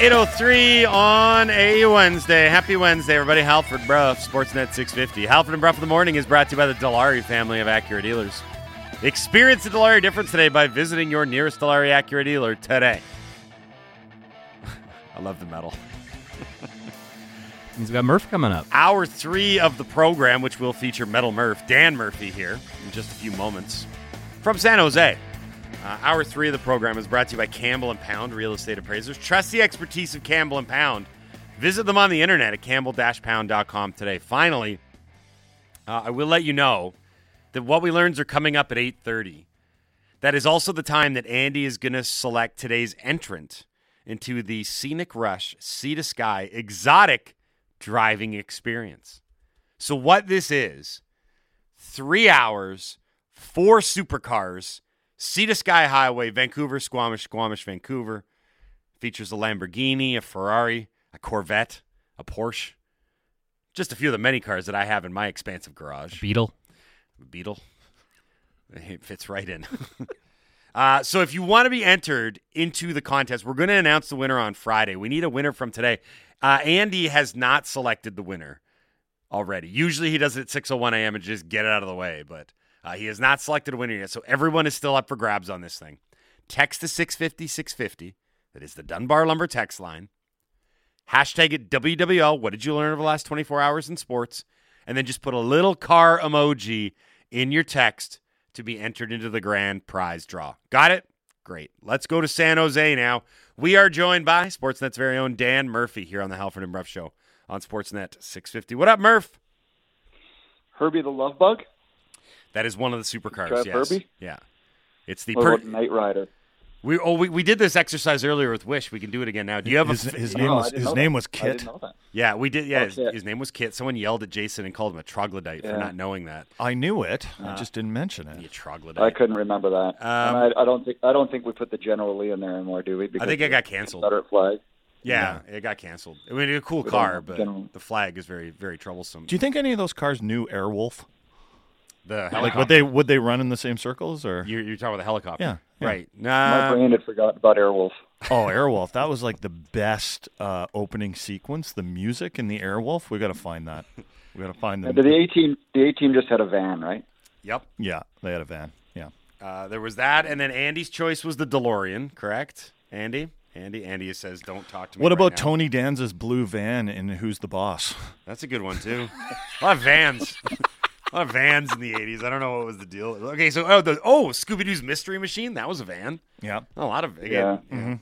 803 on a Wednesday. Happy Wednesday, everybody. Halford Bruff, Sportsnet 650. Halford and Bruff in the Morning is brought to you by the Dilawri family of Acura dealers. Experience the Dilawri difference today by visiting your nearest Dilawri Acura dealer today. I love the metal. He's got Murph coming up. Hour three of the program, which will feature Metal Murph, Dan Murphy here in just a few moments from San Jose. Uh, hour three of the program is brought to you by Campbell and Pound Real Estate Appraisers. Trust the expertise of Campbell and Pound. Visit them on the internet at campbell-pound.com today. Finally, uh, I will let you know that what we learns are coming up at 8:30. That is also the time that Andy is going to select today's entrant into the Scenic Rush Sea to Sky Exotic Driving Experience. So what this is, 3 hours, four supercars, Sea to Sky Highway, Vancouver, Squamish, Squamish, Vancouver. Features a Lamborghini, a Ferrari, a Corvette, a Porsche. Just a few of the many cars that I have in my expansive garage. Beetle. Beetle. It fits right in. uh, so if you want to be entered into the contest, we're going to announce the winner on Friday. We need a winner from today. Uh, Andy has not selected the winner already. Usually he does it at 6.01 a.m. and just get it out of the way, but uh, he has not selected a winner yet. So everyone is still up for grabs on this thing. Text to 650 650. That is the Dunbar Lumber text line. Hashtag it WWL. What did you learn over the last 24 hours in sports? And then just put a little car emoji in your text to be entered into the grand prize draw. Got it? Great. Let's go to San Jose now. We are joined by Sportsnet's very own Dan Murphy here on the Halford and Bruff Show on Sportsnet 650. What up, Murph? Herbie the Love Bug? That is one of the supercars. Drive yes. Herbie? Yeah. It's the Or per- about Knight Rider? we oh we, we did this exercise earlier with Wish. We can do it again now. Do you have his, a f- his name I was his name that. was I Kit. didn't know that. Yeah, we did. Yeah, Oh, his, his name was Kit. Someone yelled at Jason and called him a troglodyte for not knowing that. I knew it. Uh, I just didn't mention You it. troglodyte. I couldn't remember that. Um, and I, I don't think I don't think we put the General Lee in there anymore, do we? Because think it got canceled. Confederate flag. Yeah, it got canceled. I mean, it's a cool We car, but general- the flag is very, very troublesome. Do you think any of those cars knew Airwolf? The Like would they would they run in the same circles or? You're, you're talking about the helicopter, Yeah, yeah. right? My brain had forgotten about Airwolf. Oh, Airwolf. That was like the best uh, opening sequence. The music in the Airwolf. We got to find that. We got to find them. the A team, the A team just had a van, right? yep. Yeah, they had a van. Yeah. Uh, there was that, and then Andy's choice was the DeLorean, correct? Andy, Andy, Andy says, "Don't talk to me." What right about now." Tony Danza's blue van in Who's the Boss? That's a good one too. a lot of vans. a lot of vans in the '80s. I don't know what was the deal. Okay, so oh, the, oh, Scooby Doo's Mystery Machine. That was a van. Yeah. A lot of again. Mm-hmm. Yeah.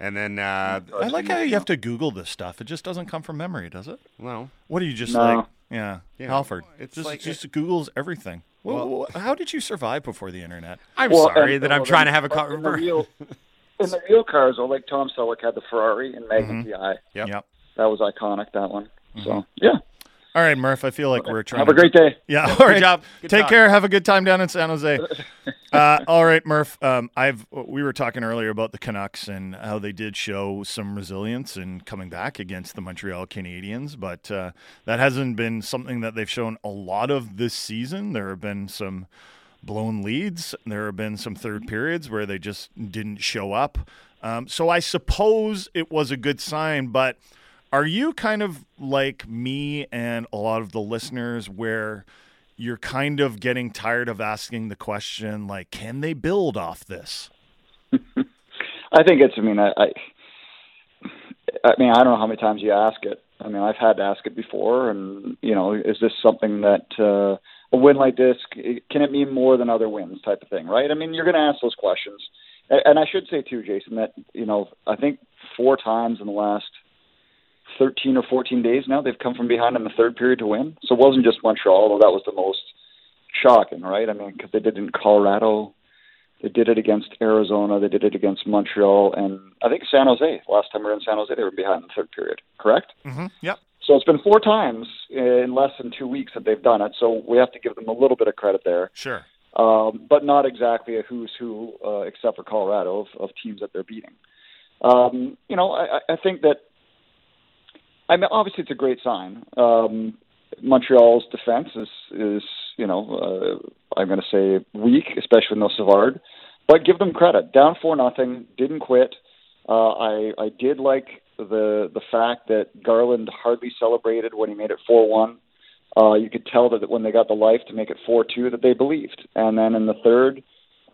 And then, uh, I like how you have to Google this stuff. It just doesn't come from memory, does it? No. What are you just No. like? Yeah, Yeah. Halford. It's just like- just Google's everything. Well, how did you survive before the internet? I'm Well, sorry and- that I'm trying to have a but in the car. real, in the real cars, though, like Tom Selleck had the Ferrari and Magnum mm-hmm. PI. Yep. Yep. That was iconic. That one. So mm-hmm. yeah. All right, Murph. I feel like we're trying. Have a to- great day. Yeah. All right. job. Good Take talk. care. Have a good time down in San Jose. uh, all right, Murph. Um, I've we were talking earlier about the Canucks and how they did show some resilience in coming back against the Montreal Canadiens, but uh, that hasn't been something that they've shown a lot of this season. There have been some blown leads. There have been some third periods where they just didn't show up. Um, so I suppose it was a good sign, but are you kind of like me and a lot of the listeners where you're kind of getting tired of asking the question, like, can they build off this? I think it's. I mean, I, I, I mean, I don't know how many times you ask it. I mean, I've had to ask it before, and you know, is this something that uh, a win like this can it mean more than other wins, type of thing, right? I mean, you're going to ask those questions, and, and I should say too, Jason, that you know, I think four times in the last 13 or 14 days now they've come from behind in the third period to win. So it wasn't just Montreal, although that was the most shocking, right? I mean, because they did it in Colorado, they did it against Arizona. They did it against Montreal, and I think San Jose. Last time we were in San Jose, they were behind in the third period. Correct. Mm-hmm. Yep. So it's been four times in less than two weeks that they've done it. So we have to give them a little bit of credit there, Sure. um, but not exactly a who's who, uh, except for Colorado of, of teams that they're beating. Um, you know, I, I- I think that. I mean, obviously, it's a great sign. Um, Montreal's defense is is you know uh, I'm going to say weak, especially with no Savard. But give them credit. Down four nothing, didn't quit. Uh, I I did like the the fact that Garland hardly celebrated when he made it four one. Uh, you could tell that when they got the life to make it four two that they believed, and then in the third,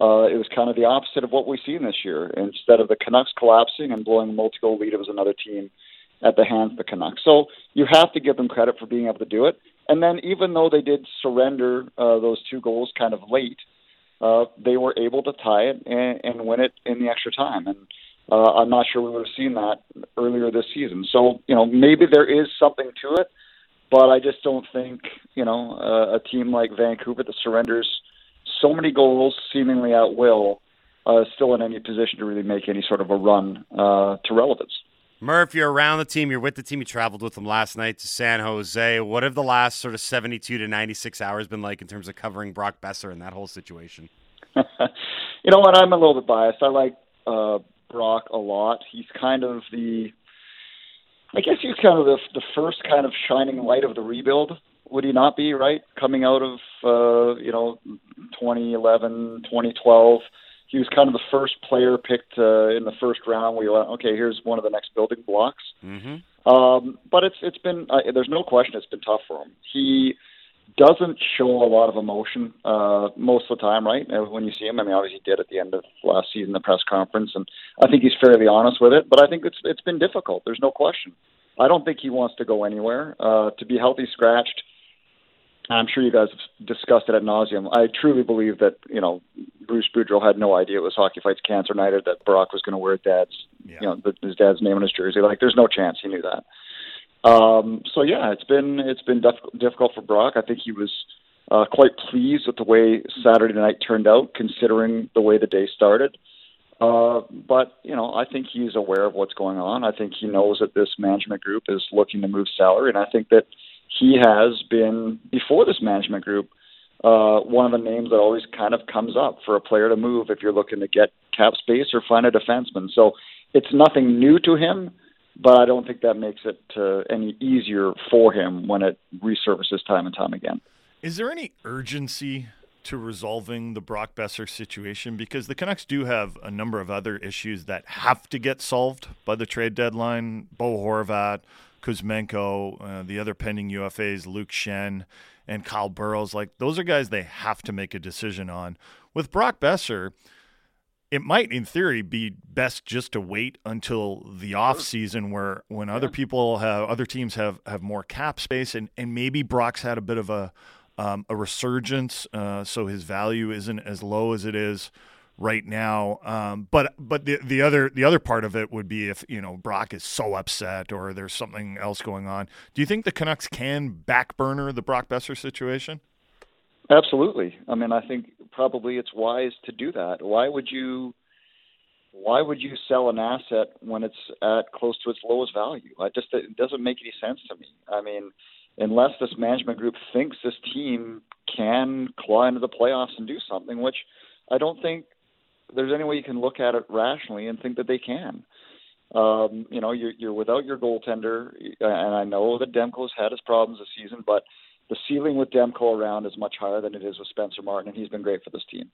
uh, it was kind of the opposite of what we've seen this year. Instead of the Canucks collapsing and blowing a multi-goal lead, it was another team at the hands of the Canucks. So you have to give them credit for being able to do it. And then even though they did surrender uh, those two goals kind of late, uh, they were able to tie it and, and win it in the extra time. And uh, I'm not sure we would have seen that earlier this season. So you know maybe there is something to it, but I just don't think you know uh, a team like Vancouver that surrenders so many goals seemingly at will uh, still in any position to really make any sort of a run uh, to relevance. Murph, you're around the team. You're with the team. You traveled with them last night to San Jose. What have the last sort of 72 to 96 hours been like in terms of covering Brock Boeser and that whole situation? you know what? I'm a little bit biased. I like uh, Brock a lot. He's kind of the, I guess he's kind of the the first kind of shining light of the rebuild. Would he not be right? Coming out of uh, you know 2011, 2012, he was kind of the first player picked uh, in the first round. We went, okay, here's one of the next building blocks. Mm-hmm. Um, but it's it's been uh, there's no question it's been tough for him. He doesn't show a lot of emotion uh, most of the time, right? Uh, when you see him, I mean, obviously he did at the end of last season, the press conference, and I think he's fairly honest with it. But I think it's it's been difficult. There's no question. I don't think he wants to go anywhere. Uh, to be healthy scratched, I'm sure you guys have discussed it at nauseum. I truly believe that you know Bruce Boudreau had no idea it was Hockey Fights Cancer Night or that Brock was going to wear dad's yeah. you know his dad's name on his jersey. Like, there's no chance he knew that. Um, so yeah, it's been it's been def- difficult for Brock. I think he was uh, quite pleased with the way Saturday night turned out, considering the way the day started. Uh, but you know, I think he's aware of what's going on. I think he knows that this management group is looking to move salary, and I think that he has been before this management group uh, one of the names that always kind of comes up for a player to move if you're looking to get cap space or find a defenseman. So it's nothing new to him but I don't think that makes it uh, any easier for him when it resurfaces time and time again. Is there any urgency to resolving the Brock Boeser situation? Because the Canucks do have a number of other issues that have to get solved by the trade deadline. Bo Horvat, Kuzmenko, uh, the other pending UFAs, Luke Schenn and Kyle Burroughs. Like those are guys they have to make a decision on. With Brock Boeser, it might in theory be best just to wait until the off season where when other people have other teams have have more cap space and and maybe Brock's had a bit of a um, a resurgence uh, so his value isn't as low as it is right now um, but but the the other the other part of it would be if you know Brock is so upset or there's something else going on do you think the Canucks can back burner the Brock Boeser situation Absolutely. I mean, I think probably it's wise to do that. Why would you? Why would you sell an asset when it's at close to its lowest value? I just it doesn't make any sense to me. I mean, unless this management group thinks this team can claw into the playoffs and do something, which I don't think there's any way you can look at it rationally and think that they can. Um, you know, you're, you're without your goaltender, and I know that Demko's had his problems this season, but the ceiling with Demko around is much higher than it is with Spencer Martin, and he's been great for this team.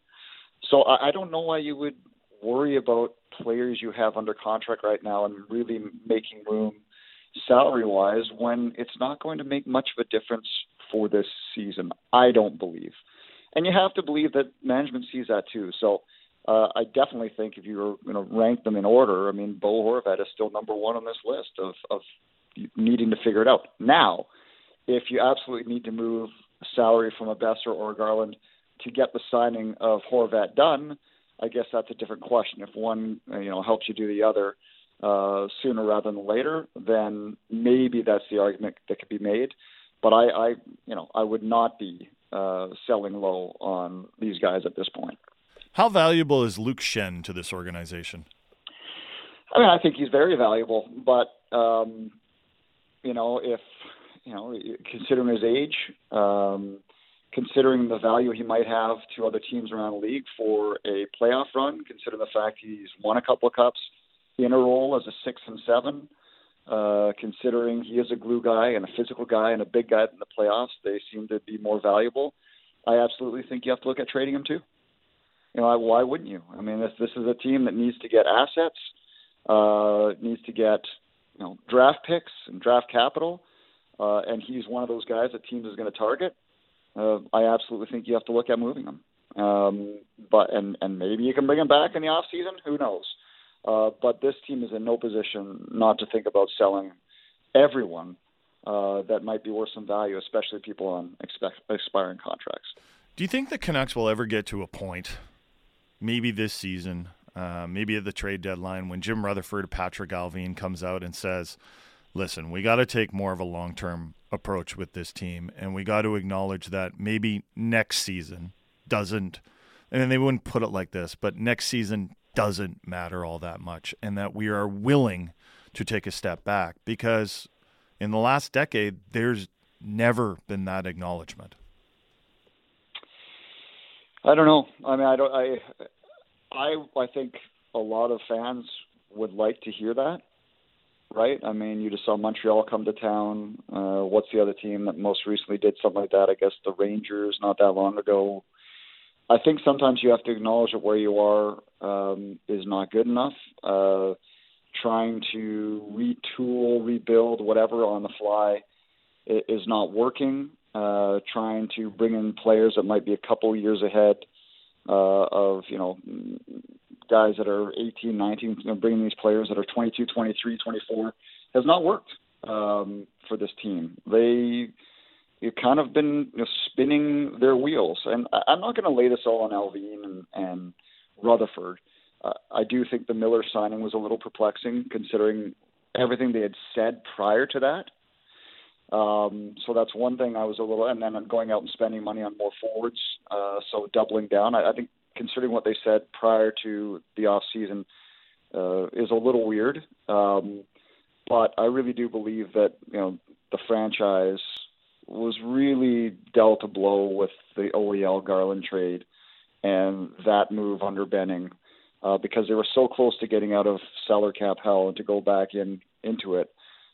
So I, I don't know why you would worry about players you have under contract right now and really making room salary wise when it's not going to make much of a difference for this season. I don't believe. And you have to believe that management sees that too. So uh, I definitely think if you were going to rank them in order, I mean, Bo Horvat is still number one on this list of, of needing to figure it out. Now, if you absolutely need to move salary from a Boeser or a Garland to get the signing of Horvat done, I guess that's a different question. If one you know helps you do the other uh, sooner rather than later, then maybe that's the argument that could be made. But I, I you know, I would not be uh, selling low on these guys at this point. How valuable is Luke Schenn to this organization? I mean, I think he's very valuable, but um, you know, if you know, considering his age, um, considering the value he might have to other teams around the league for a playoff run, considering the fact he's won a couple of cups in a role as a six and seven, uh, considering he is a glue guy and a physical guy and a big guy in the playoffs, they seem to be more valuable. I absolutely think you have to look at trading him too. You know, why wouldn't you? I mean, this this is a team that needs to get assets, uh, needs to get you know draft picks and draft capital, uh, and he's one of those guys that teams is going to target, uh, I absolutely think you have to look at moving him. Um, but and and maybe you can bring him back in the off season. Who knows? Uh, but this team is in no position not to think about selling everyone uh, that might be worth some value, especially people on expect, expiring contracts. Do you think the Canucks will ever get to a point, maybe this season, uh, maybe at the trade deadline, when Jim Rutherford, Patrik Allvin comes out and says, "Listen, we got to take more of a long-term approach with this team, and we got to acknowledge that maybe next season doesn't." And they wouldn't put it like this, but next season doesn't matter all that much, and that we are willing to take a step back because in the last decade, there's never been that acknowledgement. I don't know. I mean, I don't. I, I, I think a lot of fans would like to hear that, right? I mean, you just saw Montreal come to town. Uh, what's the other team that most recently did something like that? I guess the Rangers, not that long ago. I think sometimes you have to acknowledge that where you are um, is not good enough. Uh, trying to retool, rebuild, whatever on the fly is not working. Uh, trying to bring in players that might be a couple years ahead uh, of you know guys that are 18, 19, you know, bringing these players that are 22, 23, 24 has not worked um, for this team. They you've kind of been you know, spinning their wheels, and I, I'm not going to lay this all on Allvin and, and Rutherford. Uh, I do think the Miller signing was a little perplexing, considering everything they had said prior to that. Um, so that's one thing I was a little, and then I'm going out and spending money on more forwards. Uh, so doubling down, I, I think considering what they said prior to the off season uh, is a little weird. Um, but I really do believe that you know the franchise was really dealt a blow with the OEL Garland trade and that move under Benning uh, because they were so close to getting out of salary cap hell and to go back in into it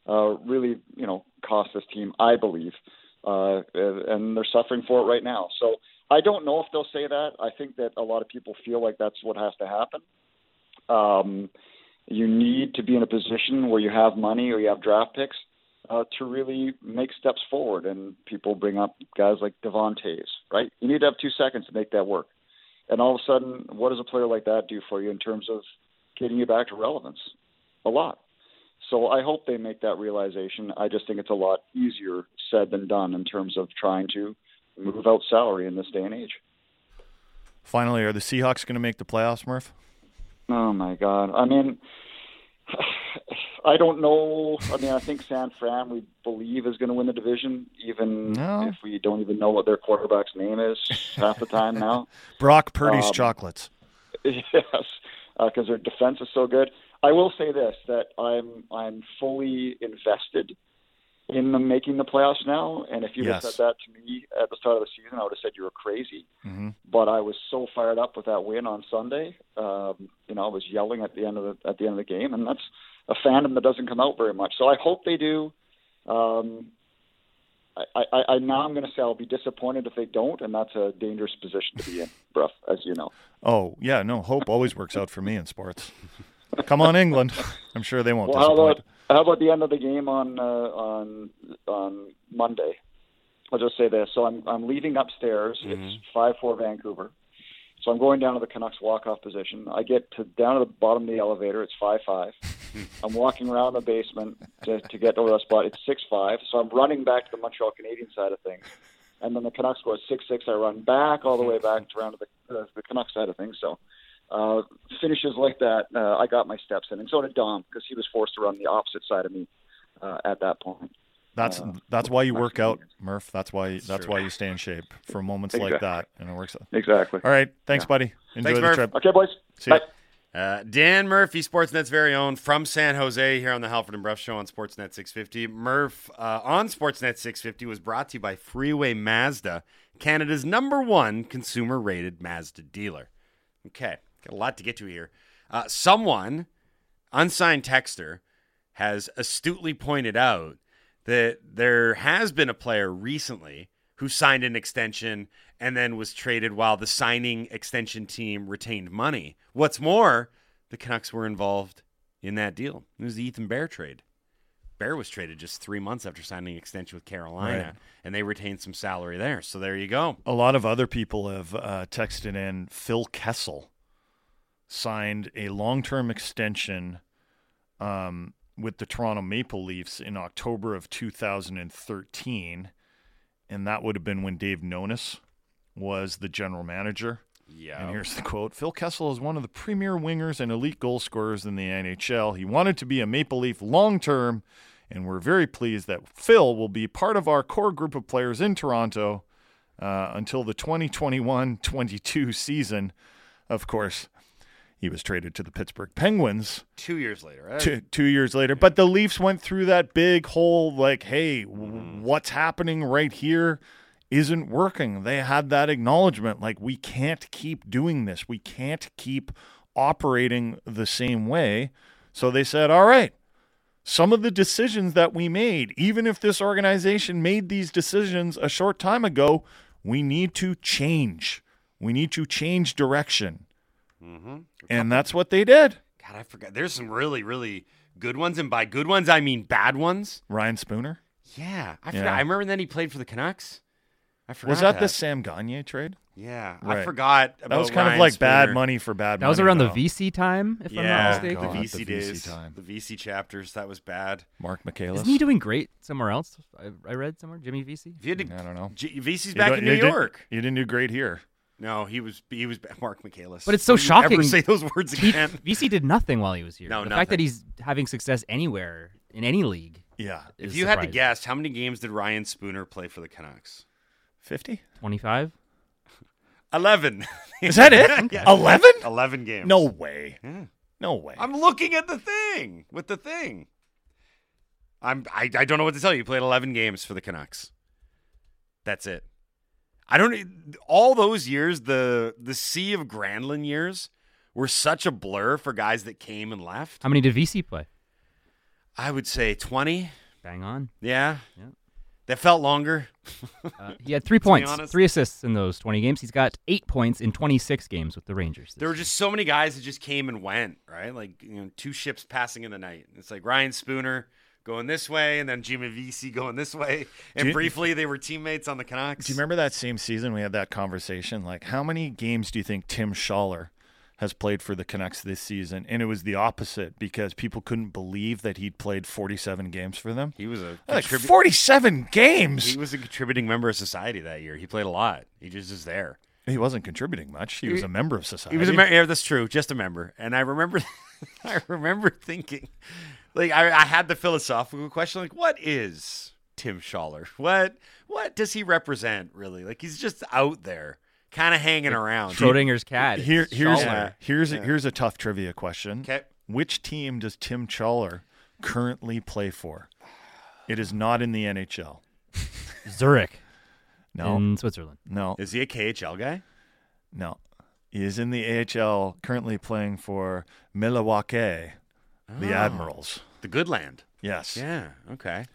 uh, really, you know, cost this team, I believe, uh, and they're suffering for it right now. So I don't know if they'll say that. I think that a lot of people feel like that's what has to happen. Um, you need to be in a position where you have money or you have draft picks uh, to really make steps forward. And people bring up guys like Devon Toews, right? You need to have two seconds to make that work. And all of a sudden, what does a player like that do for you in terms of getting you back to relevance? A lot. So I hope they make that realization. I just think it's a lot easier said than done in terms of trying to move out salary in this day and age. Finally, are the Seahawks going to make the playoffs, Murph? Oh my God! I mean, I don't know. I mean, I think San Fran we believe is going to win the division, even no. if we don't even know what their quarterback's name is half the time now. Brock Purdy's um, chocolates. Yes, because uh, their defense is so good. I will say this: that I'm I'm fully invested in them making the playoffs now. And if you yes. had said that to me at the start of the season, I would have said you were crazy. Mm-hmm. But I was so fired up with that win on Sunday. Um, you know, I was yelling at the end of the at the end of the game, and that's a fandom that doesn't come out very much. So I hope they do. Um, I, I, I now I'm going to say I'll be disappointed if they don't, and that's a dangerous position to be in, Bruff, as you know. Oh yeah, no, hope always works out for me in sports. Come on, England. I'm sure they won't well. How about, how about the end of the game on uh, on on Monday? I'll just say this. So I'm I'm leaving upstairs. Mm-hmm. It's five four Vancouver. So I'm going down to the Canucks walk-off position. I get to down to the bottom of the elevator. It's five five. I'm walking around the basement to, to get to that spot. It's six five. So I'm running back to the Montreal Canadian side of things. And then the Canucks go six six. I run back all the way back to around to the uh, the Canucks side of things. So uh, finishes like that, uh, I got my steps in, and so did Dom because he was forced to run the opposite side of me uh, at that point. That's uh, that's why you work out, Murph. That's why that's, that's why you stay in shape for moments exactly. like that, and it works. Out. Exactly. All right, thanks, yeah. buddy. Enjoy thanks, the Murph. trip. Okay, boys. See Bye. Uh, Dan Murphy, Sportsnet's very own, from San Jose, here on the Halford and Bruff Show on Sportsnet 650. Murph uh, on Sportsnet 650 was brought to you by Freeway Mazda, Canada's number one consumer-rated Mazda dealer. Okay, Got a lot to get to here. Uh, someone, unsigned texter, has astutely pointed out that there has been a player recently who signed an extension and then was traded while the signing extension team retained money. What's more, the Canucks were involved in that deal. It was the Ethan Bear trade. Bear was traded just three months after signing an extension with Carolina, Right. and they retained some salary there. So there you go. A lot of other people have uh, texted in. Phil Kessel signed a long-term extension um, with the Toronto Maple Leafs in October of 2013, and that would have been when Dave Nonis was the general manager. Yeah. And here's the quote Phil Kessel is one of the premier wingers and elite goal scorers in the NHL. He wanted to be a Maple Leaf long term, and we're very pleased that Phil will be part of our core group of players in Toronto uh, until the 2021 22 season. Of course, he was traded to the Pittsburgh Penguins Two years later, right? two, two years later. But the Leafs went through that big whole like, hey, w- mm. what's happening right here isn't working. They had that acknowledgement like, we can't keep doing this. We can't keep operating the same way. So they said, all right, some of the decisions that we made, even if this organization made these decisions a short time ago, we need to change. We need to change direction. Mm-hmm. And that's what they did. God, I forgot. There's some really, really good ones, and by good ones, I mean bad ones. Ryan Spooner. Yeah, I Yeah. forgot. I remember then he played for the Canucks. I forgot. Was that, the Sam Gagner trade? Yeah, I Right. forgot. That was about kind of Ryan like bad money for bad money. That was money, around the. Vesey time, if I'm not Yeah, mistaken. the Vesey the Vesey days, time. the Vesey chapters. That was bad. Marc Michaelis. Isn't he doing great somewhere else? I, I read somewhere. Jimmy Vesey. If you had to, I don't know. G- Vesey's You back don't- in you New didn't- York. You didn't do great here. No, he was. He was Marc Michaelis. But it's so Don't you Ever say those words He, again? Vesey did nothing while he was here. No, the nothing. fact that he's having success anywhere in any league. Yeah. Is if you had to guess, how many games did Ryan Spooner play for the Canucks? 50? 25. Eleven. Is that it? 11? Eleven games. No way. Yeah. No way. I'm looking at the thing with the thing. I'm. I, I don't know what to tell you. He played 11 games for the Canucks. That's it. I don't. All those years, the the sea of Granlund years were such a blur for guys that came and left. How many did Vesey play? I would say 20. Bang on. Yeah. Yeah. That felt longer. Uh, he had three points, three assists in those 20 games. He's got eight points in 26 games with the Rangers. There were year. just so many guys that just came and went, right? Like you know, two ships passing in the night. It's like Ryan Spooner going this way, and then Jimmy Vesey going this way, and you- briefly they were teammates on the Canucks. Do you remember that same season we had that conversation? Like, how many games do you think Tim Schaller has played for the Canucks this season? And it was the opposite because people couldn't believe that he'd played 47 games for them. He was a Like, contribu- 47 games? he was a contributing member of society that year. He played a lot. He just is there. He wasn't contributing much. He was a member of society. He was a member. Yeah, that's true. Just a member. And I remember, I remember thinking, like, I, I had the philosophical question, like, what is Tim Schaller? What what does he represent really? Like, he's just out there, kind of hanging around. Schrodinger's cat. Here, here's Schaller. here's a, here's a tough trivia question. Okay. Which team does Tim Schaller currently play for? It is not in the NHL. Zurich No, in Switzerland. no, Is he a KHL guy? no. He is in the AHL, currently playing for Milwaukee, the Oh. Admirals. The good land. Yes. Yeah. Okay.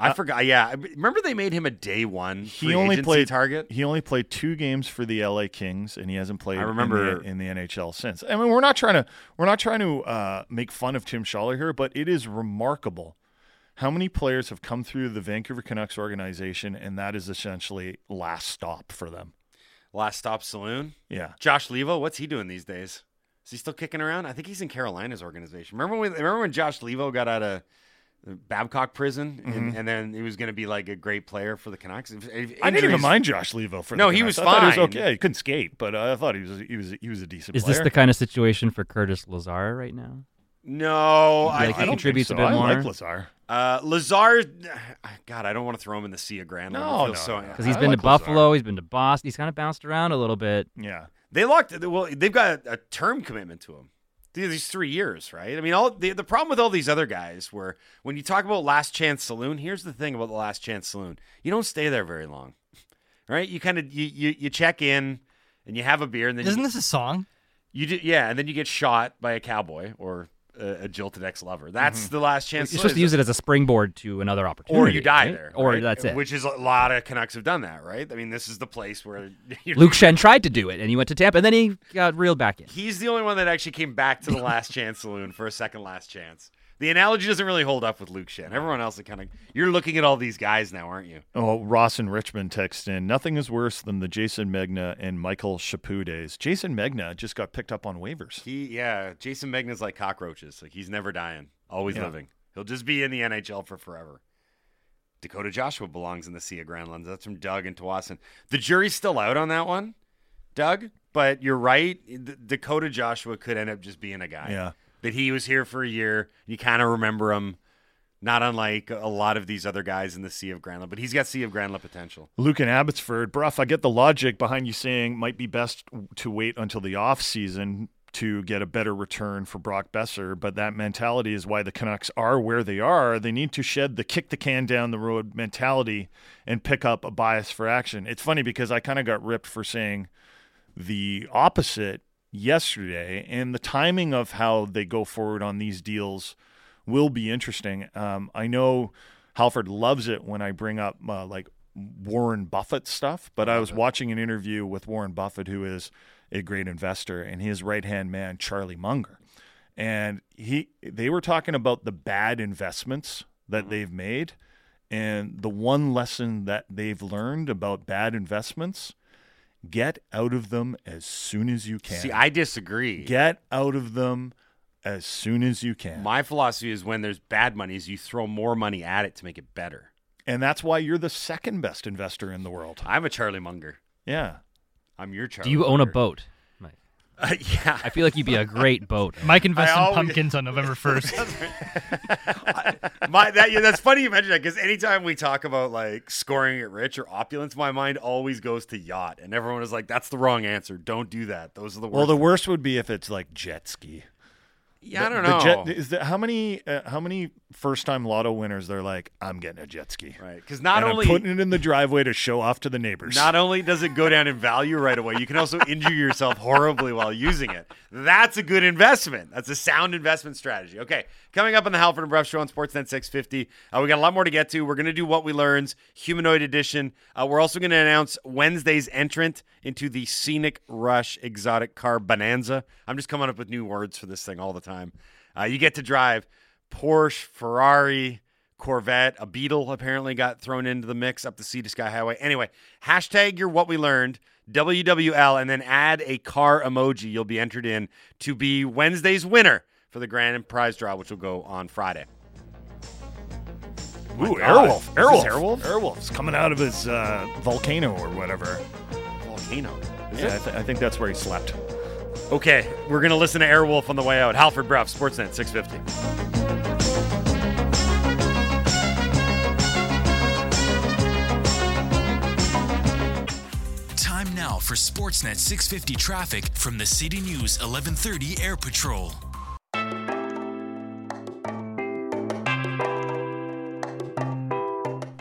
I forgot. Yeah. I- Remember they made him a day one. He free only agency played target. He only played two games for the LA Kings, and he hasn't played. I remember- in the, in the NHL since. I mean, we're not trying to we're not trying to uh, make fun of Tim Schaller here, but it is remarkable how many players have come through the Vancouver Canucks organization, and that is essentially last stop for them. Last stop saloon. Yeah, Josh Leivo. What's he doing these days? Is he still kicking around? I think he's in Carolina's organization. Remember when? Remember when Josh Leivo got out of Babcock prison, and, Mm-hmm. and then he was going to be like a great player for the Canucks. If- if I didn't even mind Josh Leivo for. No, the he was I thought He was fine. okay. He couldn't skate, but uh, I thought he was he was he was a decent. Is player. this the kind of situation for Curtis Lazar right now? No, Like I, he I don't. contributes so. a bit I more? like Lazar. Uh, Lazar, God, I don't want to throw him in the sea of Granlund. No, It feels no, so- no. Because he's I been like to Lazar. Buffalo, he's been to Boston. He's kind of bounced around a little bit. Yeah. They locked. Well, they've got a term commitment to him. These three years, right? I mean, all the, the problem with all these other guys, where when you talk about Last Chance Saloon, here's the thing about the Last Chance Saloon: you don't stay there very long, right? You kind of you, you you check in and you have a beer, and then Isn't you, this a song? you do yeah, and then you get shot by a cowboy or a, a jilted ex-lover. Mm-hmm. That's the Last Chance. You're supposed to use it as a springboard to another opportunity. or you die right? there, Or right? that's it. Which is a lot of Canucks have done that, right? I mean, this is the place where Luke Schenn tried to do it, and he went to Tampa, and then he got reeled back in. He's the only one that actually came back to the last chance saloon for a second last chance. The analogy doesn't really hold up with Luke Schenn. Everyone else, is kind of you're looking at all these guys now, aren't you? Oh, Ross and Richmond text in. Nothing is worse than the Jayson Megna and Michael Chaput days. Jayson Megna just got picked up on waivers. He, yeah, Jayson Megna's like cockroaches. Like he's never dying, always Yeah. living. He'll just be in the NHL for forever. Dakota Joshua belongs in the Sea of Granlunds. That's from Doug and Tsawwassen. The jury's still out on that one, Doug. But you're right. D- Dakota Joshua could end up just being a guy. Yeah. That he was here for a year. You kind of remember him, not unlike a lot of these other guys in the Sea of Granlund. But he's got Sea of Granlund potential. Luke and Abbotsford, Bruff, I get the logic behind you saying might be best to wait until the off season to get a better return for Brock Boeser, but that mentality is why the Canucks are where they are. They need to shed the kick the can down the road mentality and pick up a bias for action. It's funny because I kind of got ripped for saying the opposite yesterday, and the timing of how they go forward on these deals will be interesting. Um, I know Halford loves it when I bring up uh, like Warren Buffett stuff, but I was watching an interview with Warren Buffett, who is a great investor, and his right hand man, Charlie Munger. And he they were talking about the bad investments that they've made. And the one lesson that they've learned about bad investments get out of them as soon as you can. See, I disagree. get out of them as soon as you can. My philosophy is when there's bad money, is you throw more money at it to make it better. and that's why you're the second best investor in the world. I'm a Charlie Munger. Yeah. I'm your Charlie. Do you own a boat? Mike? Uh, yeah. I feel like you'd be a great boat. Mike invests I in always- pumpkins on November 1st. my that yeah, that's funny you mentioned that because anytime we talk about like scoring it rich or opulence, my mind always goes to yacht, and everyone is like, "That's the wrong answer. Don't do that. Those are the worst." Well, the worst would be if it's like jet ski. Yeah, I don't the know. jet- is there, how many uh, how many first time lotto winners they're like, I'm getting a jet ski. right? Because not and only I'm putting it in the driveway to show off to the neighbors. Not only does it go down in value right away, you can also injure yourself horribly while using it. That's a good investment. That's a sound investment strategy. Okay, coming up on the Halford and Bruff Show on Sportsnet 650, uh, we got a lot more to get to. We're going to do what we learns, humanoid edition. Uh, we're also going to announce Wednesday's entrant into the Scenic Rush Exotic Car Bonanza. I'm just coming up with new words for this thing all the time. Uh, you get to drive Porsche, Ferrari, Corvette, a Beetle apparently got thrown into the mix up the Sea to Sky Highway. Anyway, hashtag your what we learned, WWL, and then add a car emoji. You'll be entered in to be Wednesday's winner for the grand prize draw, which will go on Friday. Ooh, God. Airwolf. Airwolf. Airwolf? Airwolf's coming out of his uh, volcano or whatever. Volcano. Is Yeah, I, th- I think that's where he slept. Okay, we're going to listen to Airwolf on the way out. Halford Bruff, Sportsnet 650. Time now for Sportsnet 650 traffic from the City News 1130 Air Patrol.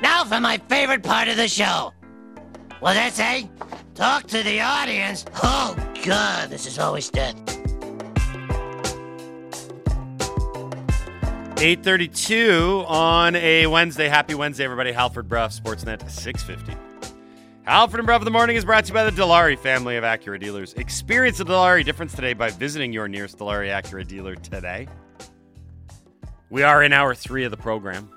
Now for my favorite part of the show. What that say? Talk to the audience. Oh, God, this is always dead. 832 on a Wednesday. Happy Wednesday, everybody. Halford Bruff, Sportsnet 650. Halford and Bruff in the morning is brought to you by the Dilawri family of Acura dealers. Experience the Dilawri difference today by visiting your nearest Dilawri Acura dealer today. We are in hour three of the program.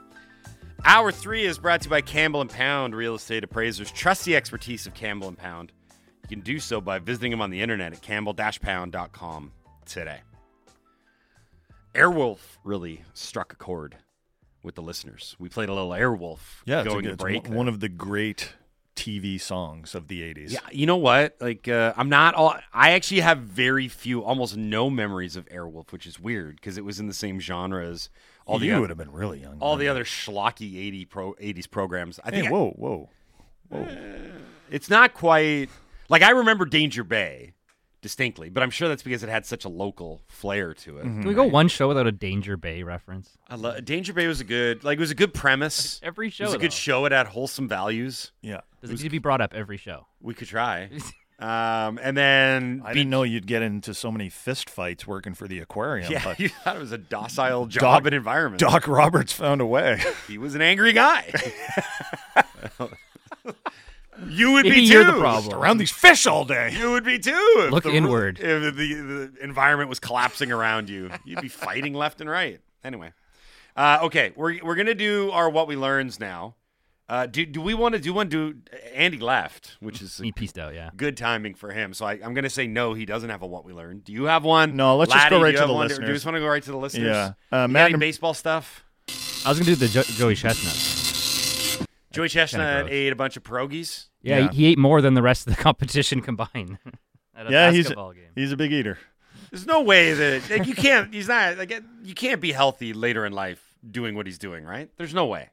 Hour three is brought to you by Campbell and Pound Real Estate Appraisers. Trust the expertise of Campbell and Pound. You can do so by visiting them on the internet at campbell-pound.com today. Airwolf really struck a chord with the listeners. We played a little Airwolf Yeah, it's, a going to it's break. one- one of the great TV songs of the 80s. Yeah, you know what? Like, uh, I'm not all. I actually have very few, almost no memories of Airwolf, which is weird because it was in the same genre as all the you oth- would have been really young. all the then. other schlocky 80 pro 80s programs. I Hey, think whoa, whoa. Whoa. Eh, it's not quite like I remember Danger Bay distinctly, but I'm sure that's because it had such a local flair to it. Can we mhm. go one show without a Danger Bay reference? I lo- Danger Bay was a good, like, it was a good premise. Every It show. was a good show. It had wholesome values. Yeah. Does it need to be brought up every show? We could try. Um, and then I didn't know you'd get into so many fist fights working for the aquarium. Yeah, but you thought it was a docile job Doc- and environment. Doc Roberts found a way. He was an angry guy. you would Maybe be you're too. the problem. Around these fish all day. You would be too. if Look the- inward. If the, the environment was collapsing around you, you'd be fighting left and right. Anyway, Uh, okay, we're we're gonna do our what we learns now. Uh, do do we want to do one? Do Andy left, which is He pieced out, yeah. good timing for him. So I, I'm gonna say no. He doesn't have a what we learned. Do you have one? No, let's just go right to the one? Do you just want to go right to the listeners? Yeah. Uh, You got Matt any and- baseball stuff? I was gonna do the jo- Joey Chestnut. Joey Chestnut ate a bunch of pierogies. Yeah, Yeah. He, he ate more than the rest of the competition combined. at a Yeah, he's basketball game. he's a big eater. There's no way that like you can't. He's not like you can't be healthy later in life doing what he's doing. Right? There's no way.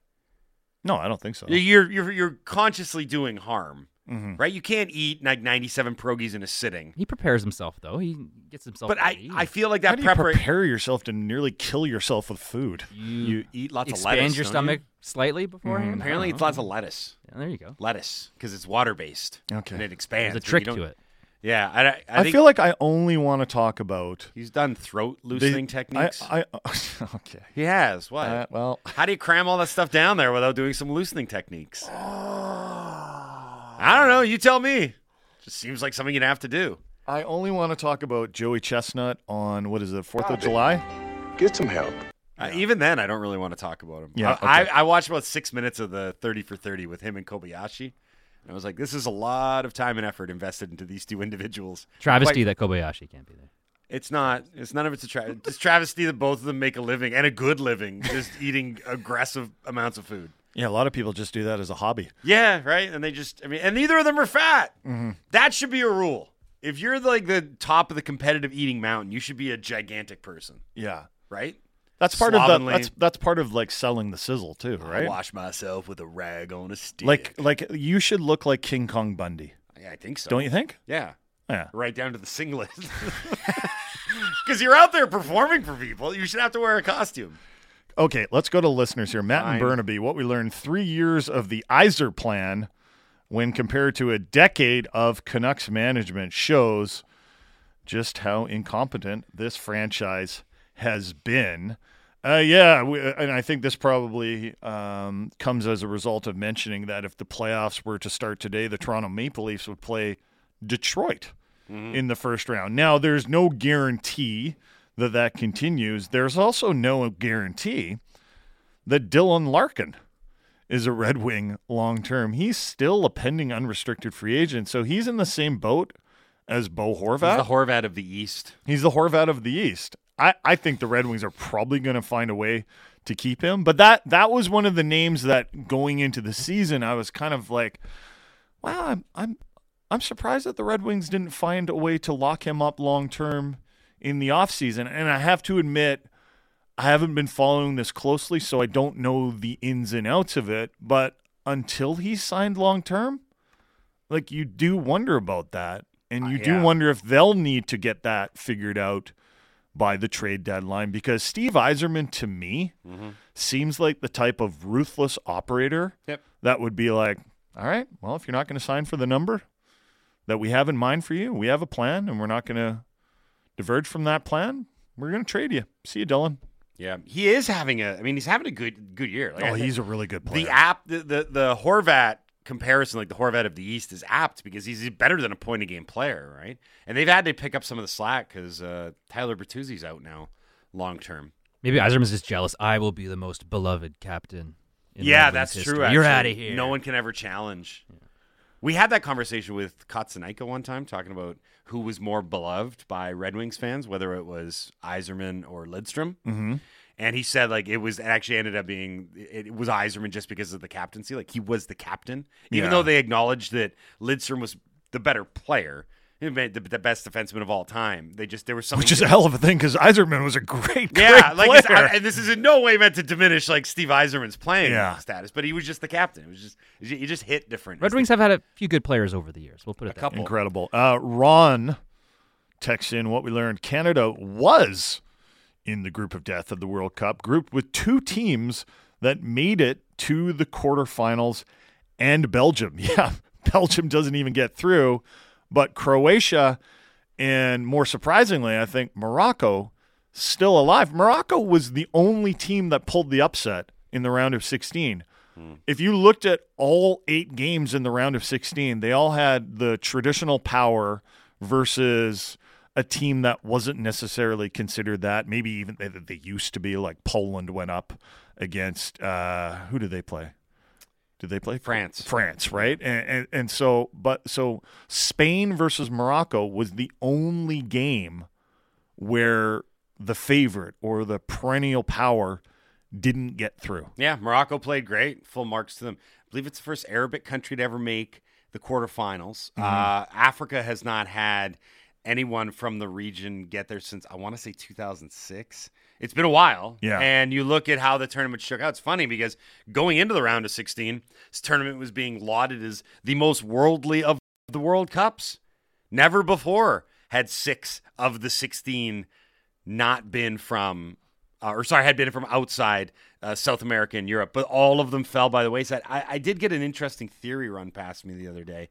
No, I don't think so. You're you're you're consciously doing harm. Mhm. Right? You can't eat like 97 pierogies in a sitting. He prepares himself though. He gets himself. But I, ready. I feel like that. How that do you preparation. prepare yourself to nearly kill yourself with food? You eat lots of lettuce. expand your stomach you? slightly beforehand. Mm-hmm. Apparently, it's lots of lettuce. Yeah, there you go. Lettuce because it's water based. Okay. And it expands. There's a trick you to don't- it. Yeah, I, I, I, feel like I only want to talk about he's done throat the- loosening techniques. I, I okay. he has. What? Uh, well, How do you cram all that stuff down there without doing some loosening techniques? I don't know. You tell me. Just seems like something you'd have to do. I only want to talk about Joey Chestnut on what is it, Fourth of July? Get some help. Uh, even then, I don't really want to talk about him. Yeah, okay. I, I watched about six minutes of the 30 for 30 with him and Kobayashi. And I was like, this is a lot of time and effort invested into these two individuals. Travesty Quite- that Kobayashi can't be there. It's not. It's none of it's a tra- it's travesty that both of them make a living and a good living just eating aggressive amounts of food. Yeah, a lot of people just do that as a hobby. Yeah, right. And they just, I mean, and neither of them are fat. Mm-hmm. That should be a rule. If you're like the top of the competitive eating mountain, you should be a gigantic person, Yeah. right? That's part of the that's that's part of like selling the sizzle too, I right? wash myself with a rag on a stick. Like like you should look like King Kong Bundy. yeah, I think so. Don't you think? Yeah, Yeah. right down to the singlet. Because you're out there performing for people, you should have to wear a costume. Okay, let's go to listeners here. Matt Fine. and Burnaby, what we learned three years of the Yzer plan when compared to a decade of Canucks management shows just how incompetent this franchise has been. Uh, yeah, we, and I think this probably um, comes as a result of mentioning that if the playoffs were to start today, the Toronto Maple Leafs would play Detroit in the first round. Now, there's no guarantee that that continues. There's also no guarantee that Dylan Larkin is a Red Wing long term. He's still a pending unrestricted free agent, so he's in the same boat as Bo Horvat. He's the Horvat of the East. He's the Horvat of the East. I, I think the Red Wings are probably going to find a way to keep him. But that that was one of the names that going into the season, I was kind of like, wow, I'm I'm I'm surprised that the Red Wings didn't find a way to lock him up long term in the offseason. And I have to admit, I haven't been following this closely, so I don't know the ins and outs of it. But until he's signed long term, like you do wonder about that. And uh, you do yeah. wonder if they'll need to get that figured out by the trade deadline because Steve Yzerman to me mm-hmm. seems like the type of ruthless operator Yep. that would be like, all right, well, if you're not going to sign for the number that we have in mind for you, we have a plan and we're not going to diverge from that plan. We're going to trade you. See you, Dylan. Yeah, he is having a. I mean, he's having a good good year. Like, oh, he's a really good player. the app. The, the the Horvat comparison, like the Horvat of the East, is apt because he's better than a point a game player, right? And they've had to pick up some of the slack because uh, Tyler Bertuzzi's out now, long term. Maybe Yzerman's just jealous. I will be the most beloved captain. in Yeah, Red that's history. true. You're out of here. No one can ever challenge. We had that conversation with Kotsinaika one time, talking about who was more beloved by Red Wings fans, whether it was Yzerman or Lidstrom. mm-hmm. And he said like it was it actually ended up being it, it was Yzerman just because of the captaincy. Like he was the captain, even Yeah. though they acknowledged that Lidstrom was the better player, he made the, the best defenseman of all time. They just there was something Which is a hell of a thing because Yzerman was a great, great yeah, like player. I, and this is in no way meant to diminish like Steve Yzerman's playing Yeah. status, but he was just the captain. It was just you just hit different. Red Wings have had a few good players over the years. We'll put it that couple. way. Incredible. Uh, Ron texts in what we learned. Canada was in the group of death of the World Cup, grouped with two teams that made it to the quarterfinals and Belgium. Yeah, Belgium doesn't even get through, but Croatia and more surprisingly, I think Morocco still alive. Morocco was the only team that pulled the upset in the round of 16. Hmm. If you looked at all eight games in the round of 16, they all had the traditional power versus a team that wasn't necessarily considered that. Maybe even they, they used to be like Poland went up against uh, who did they play? Did they play France. France, right? And, and and so, but so Spain versus Morocco was the only game where the favorite or the perennial power didn't get through. Yeah, Morocco played great. Full marks to them. I believe it's the first Arabic country to ever make the quarterfinals. Mm-hmm. Uh, Africa has not had anyone from the region get there since I want to say 2006. It's been a while. Yeah. And you look at how the tournament shook out. It's funny because going into the round of 16, this tournament was being lauded as the most worldly of the World Cups. Never before had six of the 16 not been from, uh, or sorry, had been from outside uh, South America and Europe, but all of them fell by the wayside. I, I did get an interesting theory run past me the other day.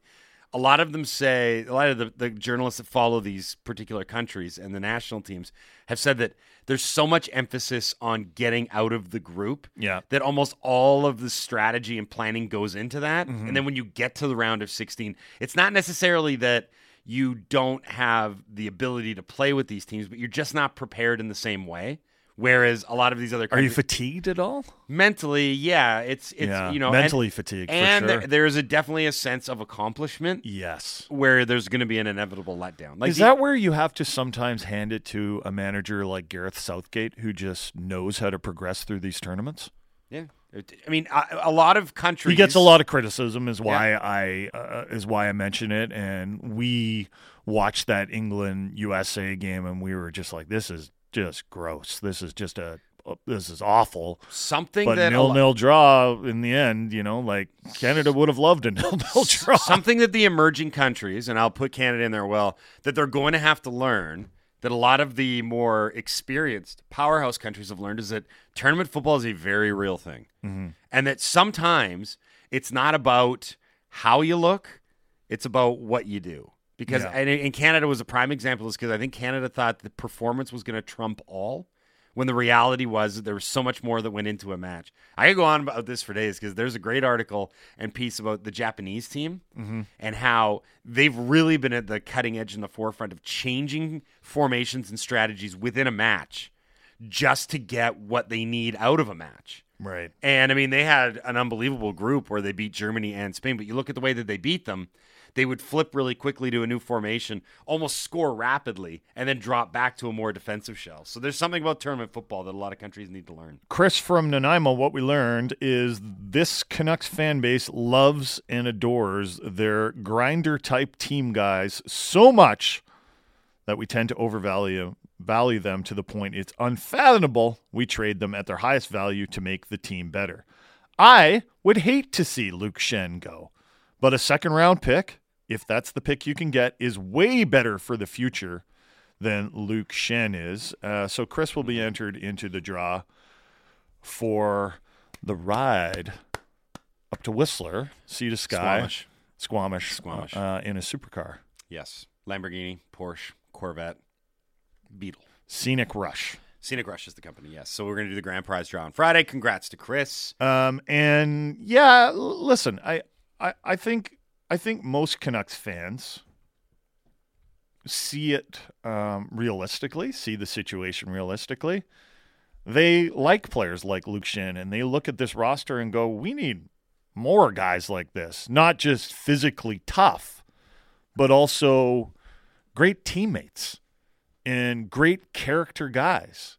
A lot of them say, a lot of the, the journalists that follow these particular countries and the national teams have said that there's so much emphasis on getting out of the group Yeah. that almost all of the strategy and planning goes into that. And mm-hmm. then when you get to the round of 16, it's not necessarily that you don't have the ability to play with these teams, but you're just not prepared in the same way. Whereas a lot of these other countries, Are you fatigued at all? mentally, yeah, it's it's yeah, you know mentally and, fatigued for and sure. there, there's a definitely a sense of accomplishment yes. where there's going to be an inevitable letdown. Like Is the- that where you have to sometimes hand it to a manager like Gareth Southgate who just knows how to progress through these tournaments? yeah? I mean, a, a lot of countries. He gets a lot of criticism, is why I uh, is why I mention it. And we watched that England USA game, and we were just like, "This is just gross. This is just a this is awful." something But that nil nil draw in the end, you know, like Canada would have loved a nil nil draw. something that the emerging countries, and I'll put Canada in there well, that they're going to have to learn that a lot of the more experienced powerhouse countries have learned is that tournament football is a very real thing. Mm-hmm. And that sometimes it's not about how you look, it's about what you do. Because Yeah. and, and Canada was a prime example is because I think Canada thought the performance was going to trump all when the reality was that there was so much more that went into a match. I could go on about this for days because there's a great article and piece about the Japanese team mm-hmm. and how they've really been at the cutting edge and the forefront of changing formations and strategies within a match just to get what they need out of a match. right. And I mean, they had an unbelievable group where they beat Germany and Spain. But you look at the way that they beat them, they would flip really quickly to a new formation, almost score rapidly, and then drop back to a more defensive shell. So there's something about tournament football that a lot of countries need to learn. Chris from Nanaimo, what we learned is this Canucks fan base loves and adores their grinder type team guys so much that we tend to overvalue value them to the point it's unfathomable we trade them at their highest value to make the team better. I would hate to see Luke Schenn go, but a second round pick, if that's the pick you can get, is way better for the future than Luke Schenn is. Uh, so Chris will be entered into the draw for the ride up to Whistler, Sea to Sky, Squamish. Squamish, Squamish. uh, in a supercar. Yes. Lamborghini, Porsche, Corvette, Beetle. Scenic Rush. Scenic Rush is the company, yes. So we're going to do the grand prize draw on Friday. Congrats to Chris. Um, and yeah, listen, I, I, I think, I think most Canucks fans see it um, realistically, see the situation realistically. They like players like Luke Schenn, and they look at this roster and go, "We need more guys like this, not just physically tough, but also great teammates and great character guys."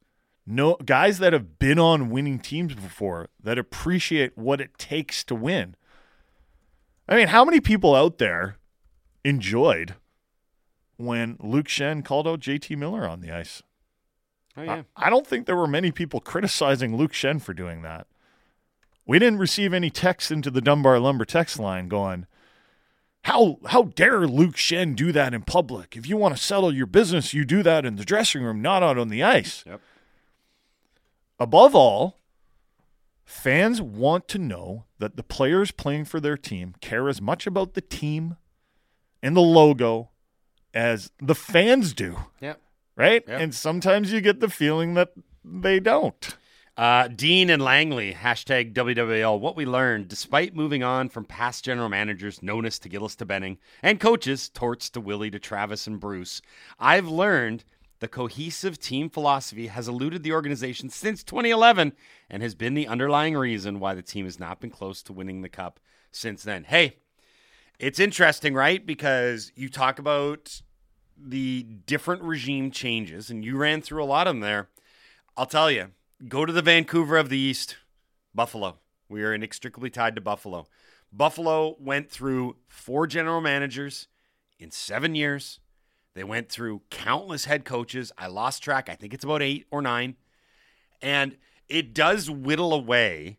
no guys that have been on winning teams before that appreciate what it takes to win. I mean, how many people out there enjoyed when Luke Schenn called out JT Miller on the ice? Oh, I- yeah. I, don't think there were many people criticizing Luke Schenn for doing that. We didn't receive any text into the Dunbar Lumber text line going, how how dare Luke Schenn do that in public? If you want to settle your business, you do that in the dressing room, not out on the ice. Yep. Above all, fans want to know that the players playing for their team care as much about the team and the logo as the fans do, Yep. right? Yep. And sometimes you get the feeling that they don't. Uh, Dean and Langley, hashtag WWL. What we learned, despite moving on from past general managers, Nonis to Gillis to Benning, and coaches, Torts to Willie to Travis and Bruce, I've learned the cohesive team philosophy has eluded the organization since 2011 and has been the underlying reason why the team has not been close to winning the cup since then. Hey, it's interesting, right? Because you talk about the different regime changes, and you ran through a lot of them there. I'll tell you, go to the Vancouver of the East, Buffalo. We are inextricably tied to Buffalo. Buffalo went through four general managers in seven years. They went through countless head coaches. I lost track. I think it's about eight or nine. And it does whittle away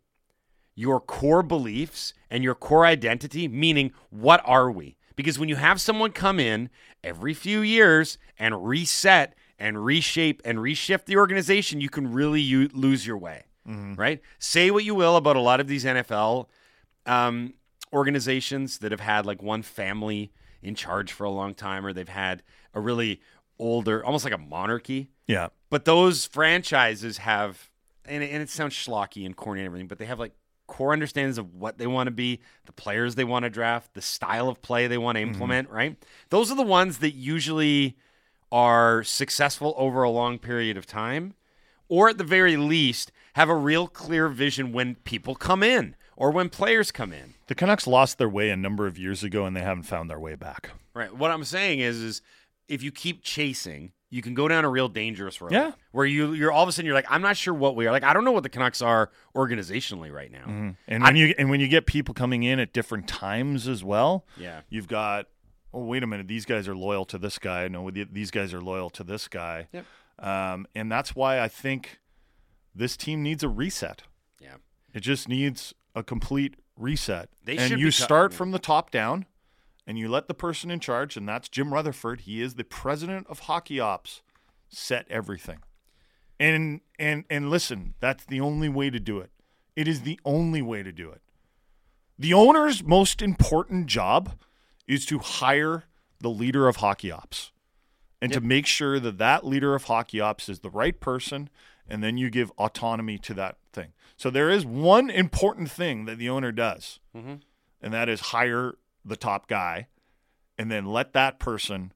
your core beliefs and your core identity, meaning what are we? Because when you have someone come in every few years and reset and reshape and reshift the organization, you can really u- lose your way, right? Say what you will about a lot of these NFL um, organizations that have had like one family in charge for a long time, or they've had a really older, almost like a monarchy. Yeah. But those franchises have, and it, and it sounds schlocky and corny and everything, but they have like core understandings of what they want to be, the players they want to draft, the style of play they want to mm-hmm. implement, right? Those are the ones that usually are successful over a long period of time, or at the very least, have a real clear vision when people come in or when players come in. The Canucks lost their way a number of years ago, and they haven't found their way back. Right. What I'm saying is, is if you keep chasing, you can go down a real dangerous road. Yeah. Where you you're all of a sudden you're like, I'm not sure what we are. Like I don't know what the Canucks are organizationally right now. And when you and when you get people coming in at different times as well, Yeah. you've got oh wait a minute, these guys are loyal to this guy. No, these guys are loyal to this guy. Yep. Um, and that's why I think this team needs a reset. Yeah. It just needs a complete reset. They and you start from the top down, and you let the person in charge, and that's Jim Rutherford. He is the president of hockey ops. Set everything. And and and listen, that's the only way to do it. It is the only way to do it. The owner's most important job is to hire the leader of hockey ops and to make sure that that leader of hockey ops is the right person and then you give autonomy to that thing. So there is one important thing that the owner does. Mm-hmm. And that is hire the top guy and then let that person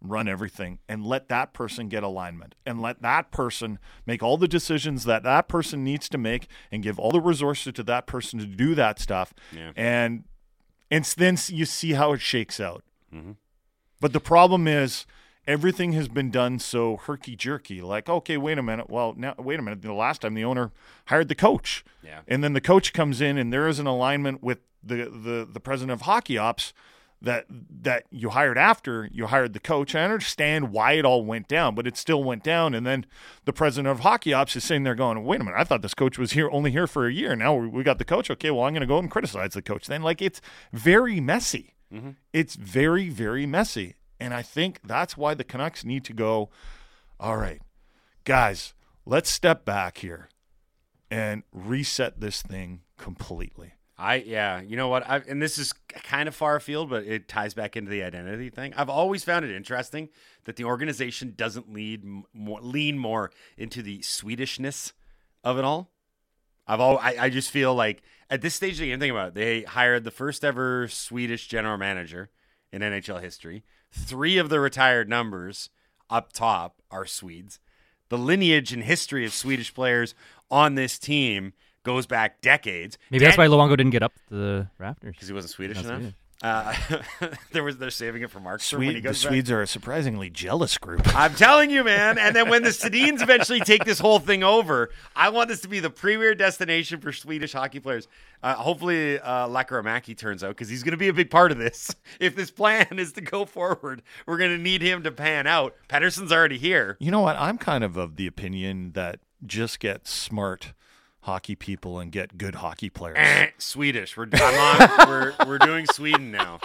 run everything and let that person get alignment and let that person make all the decisions that that person needs to make and give all the resources to that person to do that stuff Yeah. and and then you see how it shakes out mm-hmm. but the problem is everything has been done so herky jerky like okay wait a minute well now wait a minute the last time the owner hired the coach Yeah. and then the coach comes in and there is an alignment with the the, the president of hockey ops that that you hired after you hired the coach. I understand why it all went down, but it still went down. And then the president of hockey ops is sitting there going, "Wait a minute! I thought this coach was here only here for a year. Now we, we got the coach. Okay, well I'm going to go and criticize the coach." Then like it's very messy. Mm-hmm. It's very very messy, and I think that's why the Canucks need to go. All right, guys, let's step back here and reset this thing completely. I yeah, you know what? I, and this is kind of far afield, but it ties back into the identity thing. I've always found it interesting that the organization doesn't lead more, lean more into the Swedishness of it all. I've all I, I just feel like at this stage of the game, think about it. They hired the first ever Swedish general manager in NHL history. Three of the retired numbers up top are Swedes. The lineage and history of Swedish players on this team goes back decades. Maybe that's why Luongo didn't get up the rafters. because he wasn't Swedish Not enough. Swedish. Uh, there was they're saving it for Markstrom when he Swede, the goes back. Swedes are a surprisingly jealous group. I'm telling you, man. And then when the Sedins eventually take this whole thing over, I want this to be the premier destination for Swedish hockey players. Uh, hopefully, uh, Lekkerimäki turns out because he's going to be a big part of this. If this plan is to go forward, we're going to need him to pan out. Pettersson's already here. You know what? I'm kind of of the opinion that just get smart hockey people and get good hockey players. Eh, Swedish. We're I'm on, we're we're doing Sweden now.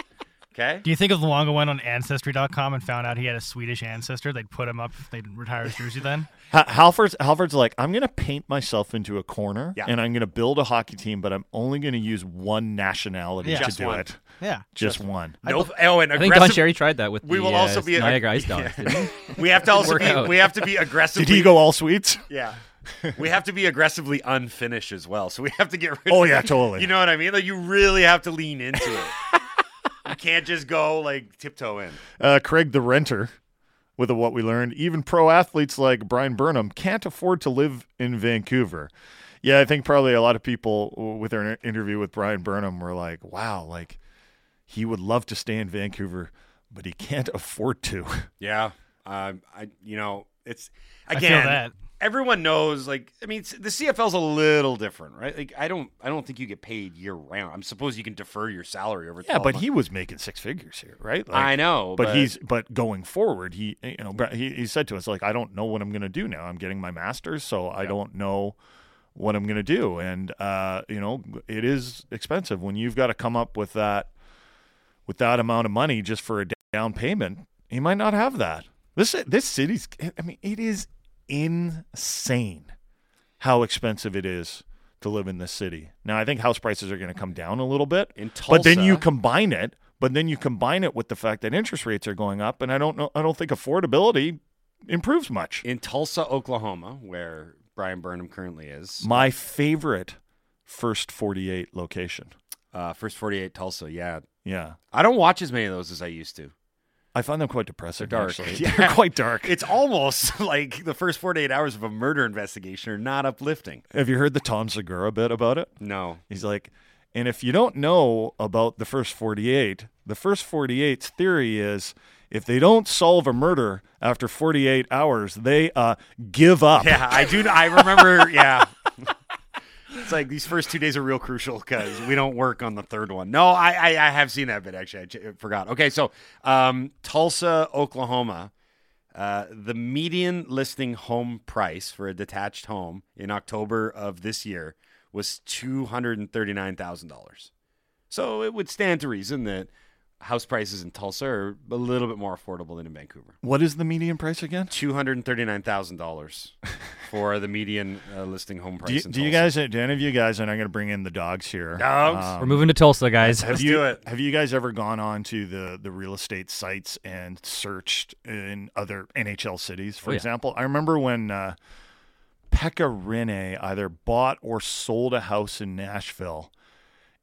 Okay. Do you think if Luongo went on Ancestry.com and found out he had a Swedish ancestor, they'd put him up, if they'd retire his jersey then? Ha- Halford's Halford's like, I'm going to paint myself into a corner Yeah. and I'm going to build a hockey team, but I'm only going to use one nationality Yeah. to Just do one. it. Yeah. Just one. No. Oh, and I think Don aggressive. Cherry tried that with We the, will uh, also be a- Niagara Ice Dogs. Yeah. we have to also be out. we have to be aggressive. Did he go all sweets? Yeah. We have to be aggressively unfinished as well. So we have to get rid. Oh, of yeah, totally. You know what I mean? Like you really have to lean into it. you can't just go like tiptoe in. Uh, Craig the renter, with a, what we learned, even pro athletes like Bryan Burnham can't afford to live in Vancouver. Yeah, I think probably a lot of people with their interview with Bryan Burnham were like, "Wow, like he would love to stay in Vancouver, but he can't afford to." Yeah, um, I you know it's I again. Everyone knows, like, I mean, the CFL's a little different, right? Like, I don't, I don't think you get paid year round. I'm suppose you can defer your salary over. Time. Yeah, but months. he was making six figures here, right? Like, I know, but, but- he's but going forward, he you know he, he said to us like, I don't know what I'm going to do now. I'm getting my master's, so I don't know what I'm going to do, and uh, you know it is expensive when you've got to come up with that with that amount of money just for a down payment. He might not have that. This this city's, I mean, it is insane how expensive it is to live in this city. Now, I think house prices are going to come down a little bit, In but then you combine it, but then you combine it with the fact that interest rates are going up, and I don't know, I don't think affordability improves much. in Tulsa, Oklahoma, where Bryan Burnham currently is. My favorite first 48 location. Uh, first 48 Tulsa, yeah. Yeah. I don't watch as many of those as I used to. I find them quite depressing. They're dark. Actually. Yeah. They're quite dark. It's almost like the first 48 hours of a murder investigation are not uplifting. Have you heard the Tom Segura bit about it? No. He's like, and if you don't know about the first 48, the first 48's theory is if they don't solve a murder after 48 hours, they uh, give up. Yeah, I do. I remember, yeah. It's like these first two days are real crucial because we don't work on the third one. No, I, I, I have seen that bit actually. I forgot. Okay, so um, Tulsa, Oklahoma, uh, the median listing home price for a detached home in October of this year was two hundred and thirty nine thousand dollars. So it would stand to reason that house prices in Tulsa are a little bit more affordable than in Vancouver. What is the median price again? Two hundred and thirty nine thousand dollars for the median uh, listing home price. Do you, in do you guys, do any of you guys, and I'm going to bring in the dogs here. Dogs? um, We're moving to Tulsa, guys. Have Let's you do it. have you guys ever gone on to the the real estate sites and searched in other NHL cities, for Oh, yeah. example? I remember when uh, Pekka Rinne either bought or sold a house in Nashville,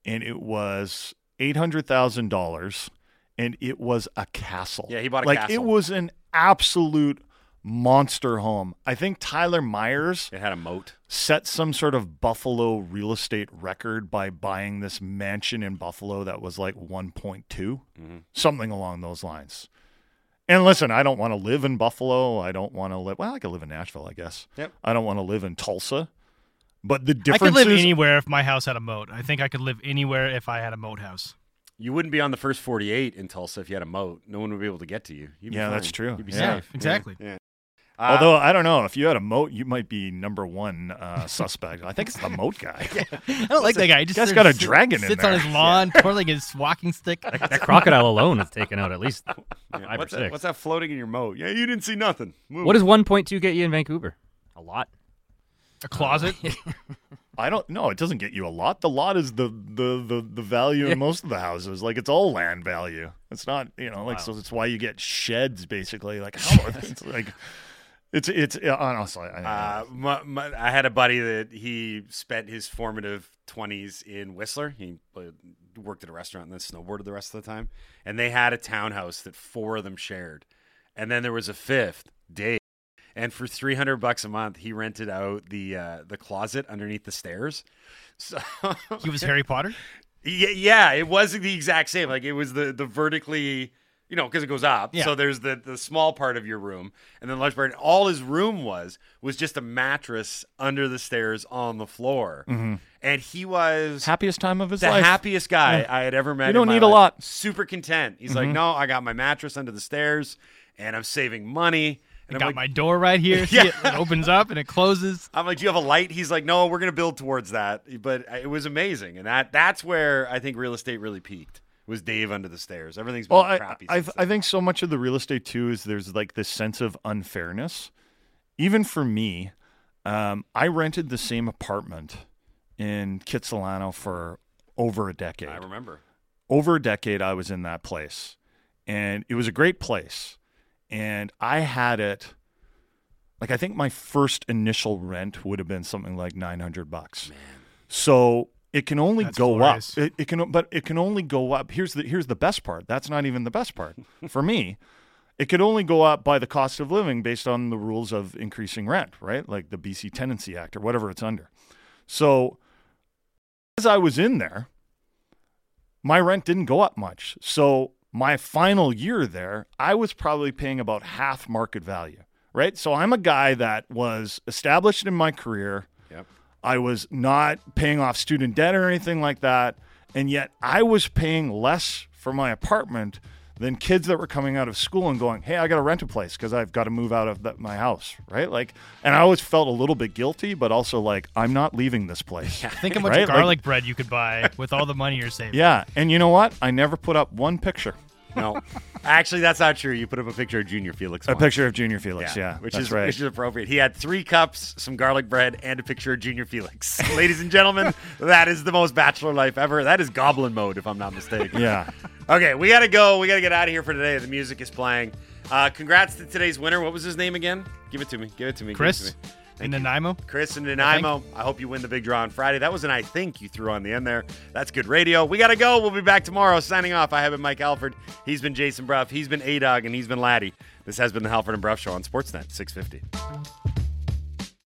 and it was eight hundred thousand dollars, and it was a castle. Yeah, he bought a like castle. it was an absolute monster home. I think Tyler Myers It had a moat. set some sort of Buffalo real estate record by buying this mansion in Buffalo that was like 1.2, Mm-hmm. something along those lines. And listen, I don't want to live in Buffalo. I don't want to live. Well, I could live in Nashville, I guess. Yep. I don't want to live in Tulsa. But the difference I difference could live is, anywhere if my house had a moat. I think I could live anywhere if I had a moat house. You wouldn't be on the first 48 in Tulsa if you had a moat. No one would be able to get to you. You'd be Yeah, that's fine. true. You'd be Yeah, safe. exactly. Yeah. Uh, although I don't know if you had a moat, you might be number one uh, suspect. I think it's the moat guy. I don't like that guy. He just Guy's sort got of a dragon in sits there. on his lawn, twirling his walking stick. that crocodile alone is taken out at least yeah, five or what's, that, six. what's that floating in your moat? Yeah, you didn't see nothing. Move. What does 1.2 get you in Vancouver? A lot. A closet. I don't know. It doesn't get you a lot. The lot is the the the, the value in most of the houses. Like it's all land value. It's not you know like so. It's why you get sheds basically. Like how it's like it's it's honestly. I, Uh, my, my, I had a buddy that he spent his formative 20s in Whistler. He uh, worked at a restaurant and then snowboarded the rest of the time. And they had a townhouse that four of them shared. And then there was a fifth, Dave. And for 300 bucks a month, he rented out the uh, the closet underneath the stairs. So he was Harry Potter. Yeah, yeah, it wasn't the exact same. Like it was the the vertically, you know, because it goes up. Yeah. So there's the the small part of your room, and then the large part. All his room was was just a mattress under the stairs on the floor, mm-hmm. and he was happiest time of his life. the life. happiest guy Yeah. I had ever met. You don't need a lot. Super content. He's like, mm-hmm. no, I got my mattress under the stairs, and I'm saving money. I And I'm got like, my door right here. Yeah. it? it opens up and it closes. I'm like, do you have a light? He's like, no, we're gonna build towards that. But it was amazing, and that that's where I think real estate really peaked. Was Dave under the stairs? Everything's been Well, I crappy. I, I think so much of the real estate too is there's like this sense of unfairness. Even for me, um, I rented the same apartment in Kitsilano for over a decade. I remember. over a decade I was in that place. And it was a great place. And I had it like I think my first initial rent would have been something like 900 bucks. So it can only That's go glorious. up. It, it can, but it can only go up. Here's the here's the best part. That's not even the best part for me. It could only go up by the cost of living based on the rules of increasing rent, right? Like the BC Tenancy Act or whatever it's under. So as I was in there, my rent didn't go up much. So my final year there, I was probably paying about half market value, right? So I'm a guy that was established in my career. I was not paying off student debt or anything like that. And yet I was paying less for my apartment than kids that were coming out of school and going, Hey, I got to rent a place because I've got to move out of the, my house. Right. Like, and I always felt a little bit guilty, but also like, I'm not leaving this place. Think how much Right? Like- garlic bread you could buy with all the money you're saving. Yeah. And you know what? I never put up one picture. No, actually, that's not true. You put up a picture of Junior Felix. A once. picture of Junior Felix. Yeah. which that's is right. which is appropriate. He had three cups, some garlic bread, and a picture of Junior Felix. Ladies and gentlemen, that is the most bachelor life ever. That is goblin mode, if I'm not mistaken. yeah. Okay, we gotta go. We gotta get out of here for today. The music is playing. Uh, congrats to today's winner. What was his name again? Give it to me. Give it to me. Give it Chris to me. In Thank you. Nanaimo. Chris and Nanaimo. I hope you win the big draw on Friday. That was an I think you threw on the end there. That's good radio. We got to go. We'll be back tomorrow. Signing off. I have been Mike Halford. He's been Jason Brough. He's been A Dog, and he's been Laddie. This has been the Halford and Brough Show on Sportsnet 650.